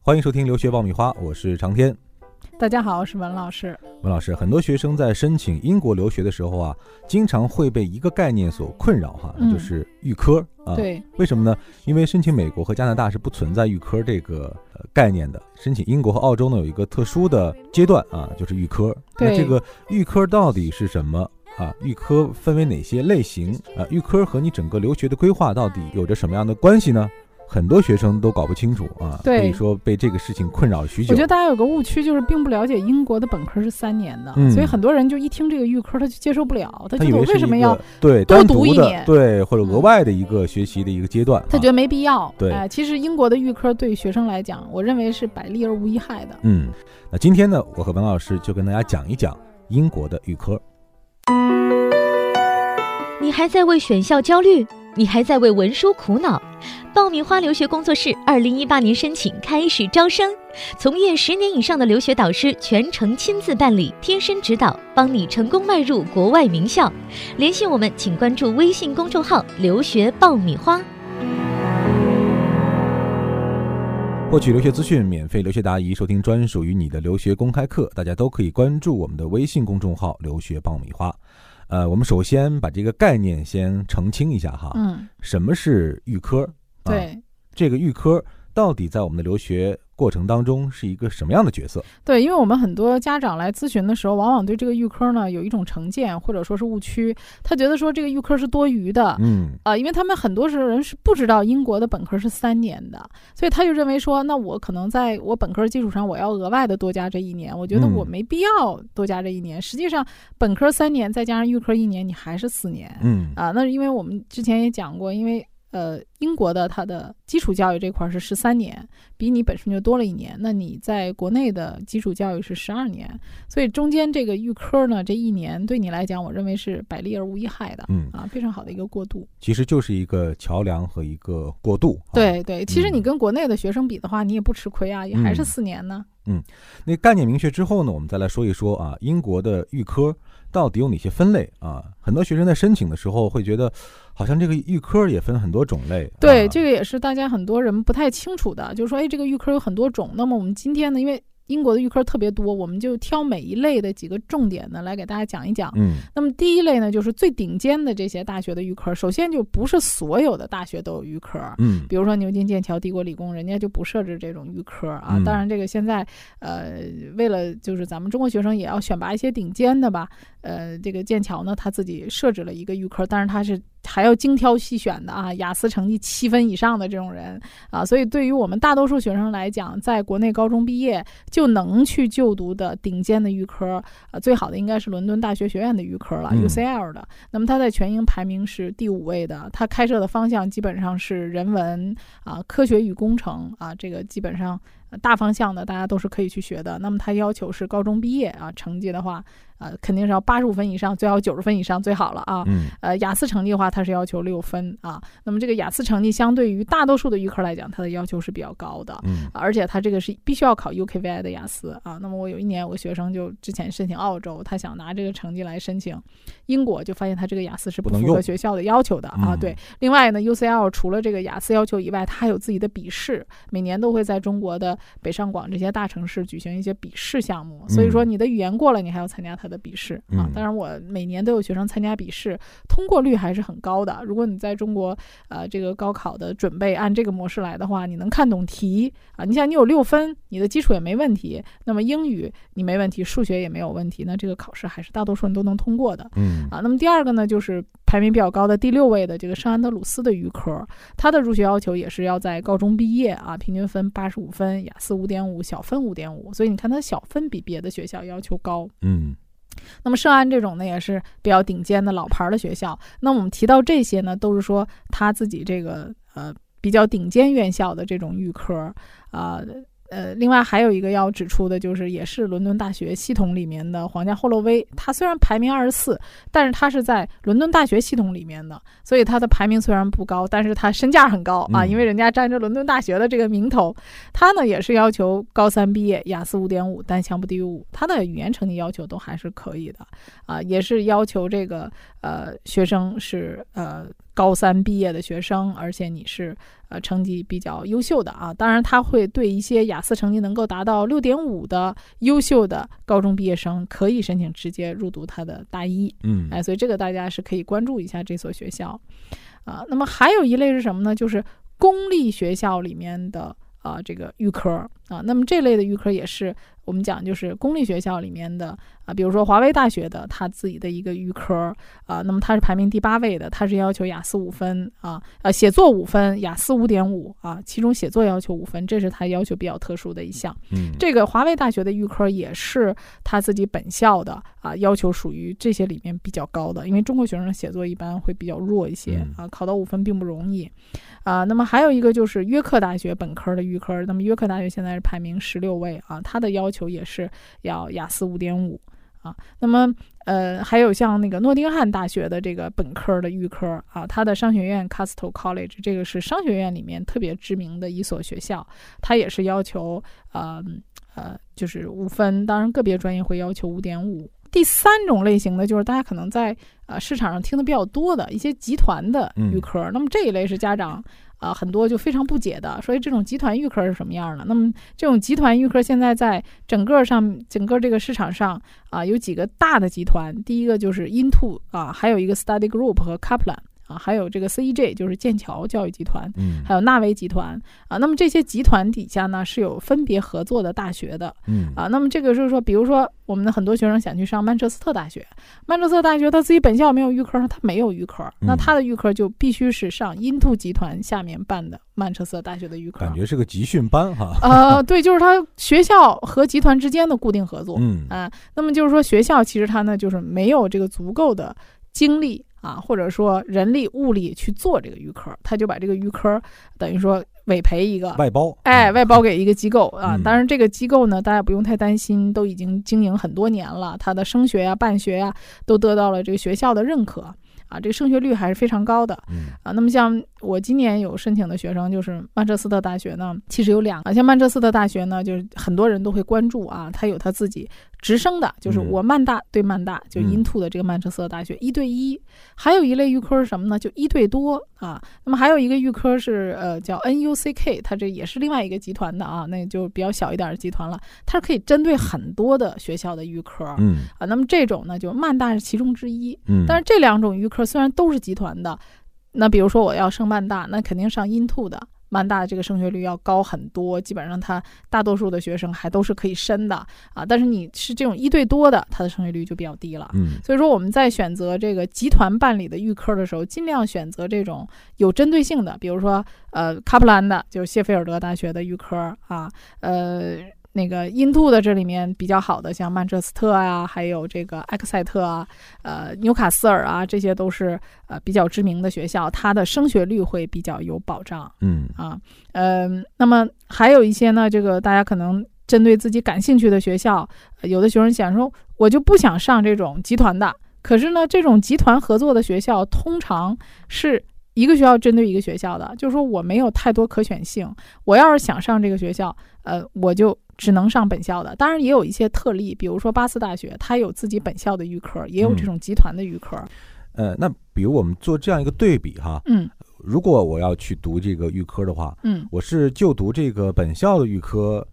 欢迎收听留学爆米花，我是长天。大家好，我是文老师。文老师，很多学生在申请英国留学的时候啊，经常会被一个概念所困扰哈，那就是预科啊。对，为什么呢？因为申请美国和加拿大是不存在预科这个呃概念的。申请英国和澳洲呢，有一个特殊的阶段啊，就是预科。那这个预科到底是什么啊？预科分为哪些类型啊？预科和你整个留学的规划到底有着什么样的关系呢？很多学生都搞不清楚啊，可以说被这个事情困扰许久。我觉得大家有个误区，就是并不了解英国的本科是三年的，所以很多人就一听这个预科他就接受不了，他觉得我为什么要对多读一年，对或者额外的一个学习的一个阶段，他觉得没必要。对，其实英国的预科对学生来讲，我认为是百利而无一害的。嗯，那今天呢，我和文老师就跟大家讲一讲英国的预科。你还在为选校焦虑？你还在为文书苦恼？爆米花留学工作室二零一八年申请开始招生，从业十年以上的留学导师全程亲自办理，贴身指导，帮你成功迈入国外名校。联系我们，请关注微信公众号“留学爆米花”，获取留学资讯，免费留学答疑，收听专属于你的留学公开课。大家都可以关注我们的微信公众号“留学爆米花”。呃，我们首先把这个概念先澄清一下哈。嗯，什么是预科？对，这个预科到底在我们的留学过程当中是一个什么样的角色？对，因为我们很多家长来咨询的时候，往往对这个预科呢有一种成见或者说是误区，他觉得说这个预科是多余的，嗯啊，因为他们很多时候人是不知道英国的本科是三年的，所以他就认为说，那我可能在我本科基础上，我要额外的多加这一年，我觉得我没必要多加这一年。实际上，本科三年再加上预科一年，你还是四年，嗯啊，那是因为我们之前也讲过，因为。呃，英国的它的基础教育这块是十三年，比你本身就多了一年。那你在国内的基础教育是十二年，所以中间这个预科呢，这一年对你来讲，我认为是百利而无一害的，嗯啊，非常好的一个过渡。其实就是一个桥梁和一个过渡。对对，其实你跟国内的学生比的话，你也不吃亏啊，也还是四年呢。嗯，嗯那概念明确之后呢，我们再来说一说啊，英国的预科。到底有哪些分类啊？很多学生在申请的时候会觉得，好像这个预科也分很多种类。对，这个也是大家很多人不太清楚的，就是说，哎，这个预科有很多种。那么我们今天呢，因为英国的预科特别多，我们就挑每一类的几个重点呢来给大家讲一讲。嗯，那么第一类呢，就是最顶尖的这些大学的预科。首先就不是所有的大学都有预科。嗯，比如说牛津、剑桥、帝国理工，人家就不设置这种预科啊。当然，这个现在呃，为了就是咱们中国学生也要选拔一些顶尖的吧。呃，这个剑桥呢，他自己设置了一个预科，但是他是还要精挑细选的啊，雅思成绩七分以上的这种人啊，所以对于我们大多数学生来讲，在国内高中毕业就能去就读的顶尖的预科，啊，最好的应该是伦敦大学学院的预科了，UCL 的。那么它在全英排名是第五位的，它开设的方向基本上是人文啊、科学与工程啊，这个基本上大方向的大家都是可以去学的。那么它要求是高中毕业啊，成绩的话。呃，肯定是要八十五分以上，最好九十分以上最好了啊。嗯。呃，雅思成绩的话，它是要求六分啊。那么这个雅思成绩相对于大多数的预科来讲，它的要求是比较高的。嗯。而且它这个是必须要考 UKVI 的雅思啊。那么我有一年，我学生就之前申请澳洲，他想拿这个成绩来申请英国，就发现他这个雅思是不符合学校的要求的啊。对。另外呢，UCL 除了这个雅思要求以外，它还有自己的笔试，每年都会在中国的北上广这些大城市举行一些笔试项目。所以说你的语言过了，你还要参加他的笔试啊。当然，我每年都有学生参加笔试，通过率还是很高的。如果你在中国，呃，这个高考的准备按这个模式来的话，你能看懂题啊？你想，你有六分，你的基础也没问题，那么英语你没问题，数学也没有问题，那这个考试还是大多数人都能通过的。嗯啊，那么第二个呢，就是排名比较高的第六位的这个圣安德鲁斯的预科，它的入学要求也是要在高中毕业啊，平均分八十五分，雅思五点五，小分五点五，所以你看它小分比别的学校要求高。嗯。那么圣安这种呢，也是比较顶尖的老牌的学校。那我们提到这些呢，都是说他自己这个呃比较顶尖院校的这种预科啊。呃，另外还有一个要指出的，就是也是伦敦大学系统里面的皇家霍洛威，它虽然排名二十四，但是它是在伦敦大学系统里面的，所以它的排名虽然不高，但是它身价很高啊，因为人家沾着伦敦大学的这个名头。它呢也是要求高三毕业，雅思五点五，单项不低于五，它的语言成绩要求都还是可以的啊，也是要求这个呃学生是呃。高三毕业的学生，而且你是呃成绩比较优秀的啊。当然，他会对一些雅思成绩能够达到六点五的优秀的高中毕业生，可以申请直接入读他的大一。嗯，哎，所以这个大家是可以关注一下这所学校啊。那么还有一类是什么呢？就是公立学校里面的啊这个预科啊。那么这类的预科也是。我们讲就是公立学校里面的啊，比如说华威大学的他自己的一个预科啊，那么它是排名第八位的，它是要求雅思五分啊，呃，写作五分，雅思五点五啊，其中写作要求五分，这是它要求比较特殊的一项。嗯，这个华威大学的预科也是他自己本校的啊，要求属于这些里面比较高的，因为中国学生写作一般会比较弱一些啊，考到五分并不容易啊。那么还有一个就是约克大学本科的预科，那么约克大学现在是排名十六位啊，它的要求。求也是要雅思五点五啊，那么呃还有像那个诺丁汉大学的这个本科的预科啊，它的商学院 Castle College 这个是商学院里面特别知名的一所学校，它也是要求呃呃就是五分，当然个别专业会要求五点五。第三种类型的就是大家可能在呃市场上听的比较多的一些集团的预科，那么这一类是家长。啊，很多就非常不解的，所以这种集团预科是什么样的？那么这种集团预科现在在整个上整个这个市场上啊，有几个大的集团，第一个就是 Into 啊，还有一个 Study Group 和 Kaplan。啊，还有这个 CEJ 就是剑桥教育集团，嗯，还有纳威集团啊。那么这些集团底下呢是有分别合作的大学的，嗯啊。那么这个就是说，比如说我们的很多学生想去上曼彻斯特大学，曼彻斯特大学他自己本校没有预科，他没有预科，那他的预科就必须是上因兔集团下面办的曼彻斯特大学的预科，感觉是个集训班哈。呃，对，就是他学校和集团之间的固定合作，嗯啊。那么就是说学校其实他呢就是没有这个足够的精力。啊，或者说人力物力去做这个预科，他就把这个预科等于说委培一个外包，哎，外包给一个机构 啊。当然，这个机构呢，大家不用太担心，都已经经营很多年了，它的升学呀、办学呀，都得到了这个学校的认可。啊，这个升学率还是非常高的。嗯啊，那么像我今年有申请的学生，就是曼彻斯特大学呢，其实有两个。像曼彻斯特大学呢，就是很多人都会关注啊，它有它自己直升的，就是我曼大对曼大，就 Into 的这个曼彻斯特大学一对一。还有一类预科是什么呢？就一对多啊。那么还有一个预科是呃叫 NUCK，它这也是另外一个集团的啊，那就比较小一点的集团了。它是可以针对很多的学校的预科。嗯啊，那么这种呢，就曼大是其中之一。嗯，但是这两种预科。虽然都是集团的，那比如说我要升曼大，那肯定上 Into 的曼大的这个升学率要高很多，基本上它大多数的学生还都是可以升的啊。但是你是这种一对多的，它的升学率就比较低了。嗯，所以说我们在选择这个集团办理的预科的时候，尽量选择这种有针对性的，比如说呃，卡普兰的，就是谢菲尔德大学的预科啊，呃。那个印度的这里面比较好的，像曼彻斯特啊，还有这个埃克塞特啊，呃，纽卡斯尔啊，这些都是呃比较知名的学校，它的升学率会比较有保障。嗯啊，嗯，那么还有一些呢，这个大家可能针对自己感兴趣的学校，有的学生想说，我就不想上这种集团的，可是呢，这种集团合作的学校通常是一个学校针对一个学校的，就是说我没有太多可选性，我要是想上这个学校，呃，我就。只能上本校的，当然也有一些特例，比如说巴斯大学，它有自己本校的预科，也有这种集团的预科。呃，那比如我们做这样一个对比哈，嗯，如果我要去读这个预科的话，嗯，我是就读这个本校的预科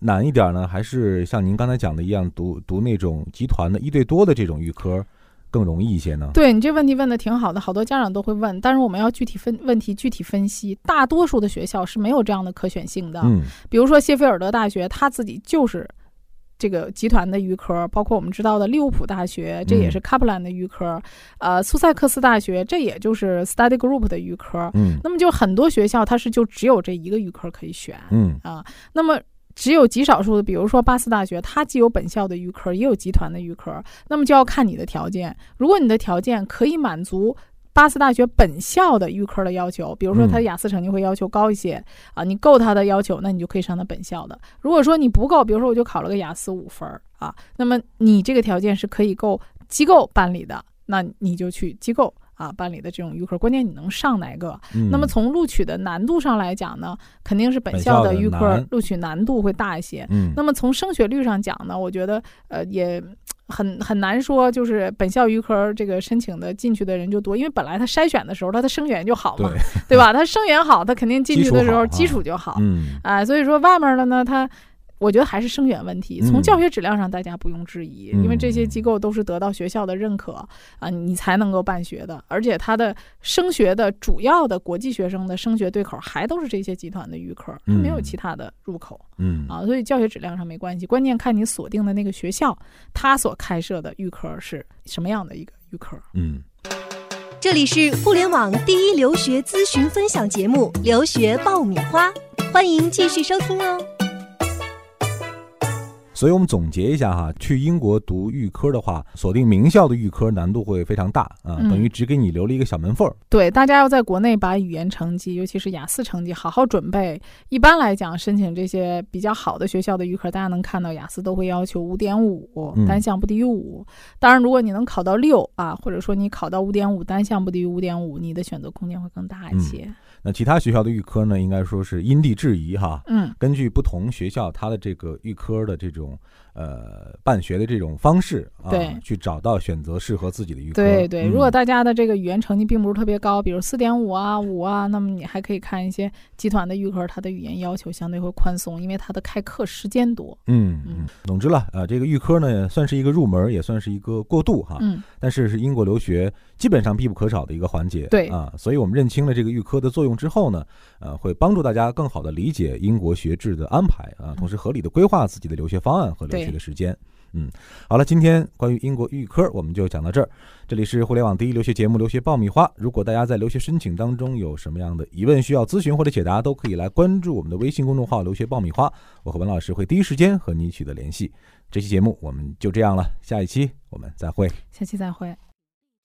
难一点呢，还是像您刚才讲的一样，读读那种集团的一对多的这种预科？更容易一些呢？对你这问题问的挺好的，好多家长都会问，但是我们要具体分问题具体分析。大多数的学校是没有这样的可选性的。嗯，比如说谢菲尔德大学，它自己就是这个集团的预科，包括我们知道的利物浦大学，这也是卡普兰的预科。呃，苏塞克斯大学，这也就是 Study Group 的预科。嗯，那么就很多学校它是就只有这一个预科可以选。嗯啊，那么。只有极少数的，比如说巴斯大学，它既有本校的预科，也有集团的预科，那么就要看你的条件。如果你的条件可以满足巴斯大学本校的预科的要求，比如说他的雅思成绩会要求高一些啊，你够他的要求，那你就可以上他本校的。如果说你不够，比如说我就考了个雅思五分啊，那么你这个条件是可以够机构办理的，那你就去机构。啊，办理的这种预科，关键你能上哪个？那么从录取的难度上来讲呢，肯定是本校的预科录取难度会大一些。嗯，那么从升学率上讲呢，我觉得呃也很很难说，就是本校预科这个申请的进去的人就多，因为本来他筛选的时候他的生源就好嘛，对吧？他生源好，他肯定进去的时候基础就好，嗯，啊，所以说外面的呢，他。我觉得还是生源问题，从教学质量上大家不用质疑，因为这些机构都是得到学校的认可啊，你才能够办学的。而且它的升学的主要的国际学生的升学对口还都是这些集团的预科，它没有其他的入口。嗯啊，所以教学质量上没关系，关键看你锁定的那个学校，它所开设的预科是什么样的一个预科。嗯，这里是互联网第一留学咨询分享节目《留学爆米花》，欢迎继续收听哦。所以我们总结一下哈，去英国读预科的话，锁定名校的预科难度会非常大啊，等于只给你留了一个小门缝儿。对，大家要在国内把语言成绩，尤其是雅思成绩好好准备。一般来讲，申请这些比较好的学校的预科，大家能看到雅思都会要求五点五，单项不低于五。当然，如果你能考到六啊，或者说你考到五点五，单项不低于五点五，你的选择空间会更大一些。那其他学校的预科呢，应该说是因地制宜哈。嗯，根据不同学校它的这个预科的这种呃办学的这种方式啊，对，去找到选择适合自己的预科。对对，如果大家的这个语言成绩并不是特别高，比如四点五啊、五啊，那么你还可以看一些集团的预科，它的语言要求相对会宽松，因为它的开课时间多。嗯嗯，总之了，呃，这个预科呢，算是一个入门，也算是一个过渡哈。嗯。但是是英国留学基本上必不可少的一个环节。对啊，所以我们认清了这个预科的作用之后呢。呃，会帮助大家更好的理解英国学制的安排啊，同时合理的规划自己的留学方案和留学这个时间。嗯，好了，今天关于英国预科我们就讲到这儿。这里是互联网第一留学节目《留学爆米花》。如果大家在留学申请当中有什么样的疑问需要咨询或者解答，都可以来关注我们的微信公众号“留学爆米花”，我和文老师会第一时间和你取得联系。这期节目我们就这样了，下一期我们再会。下期再会。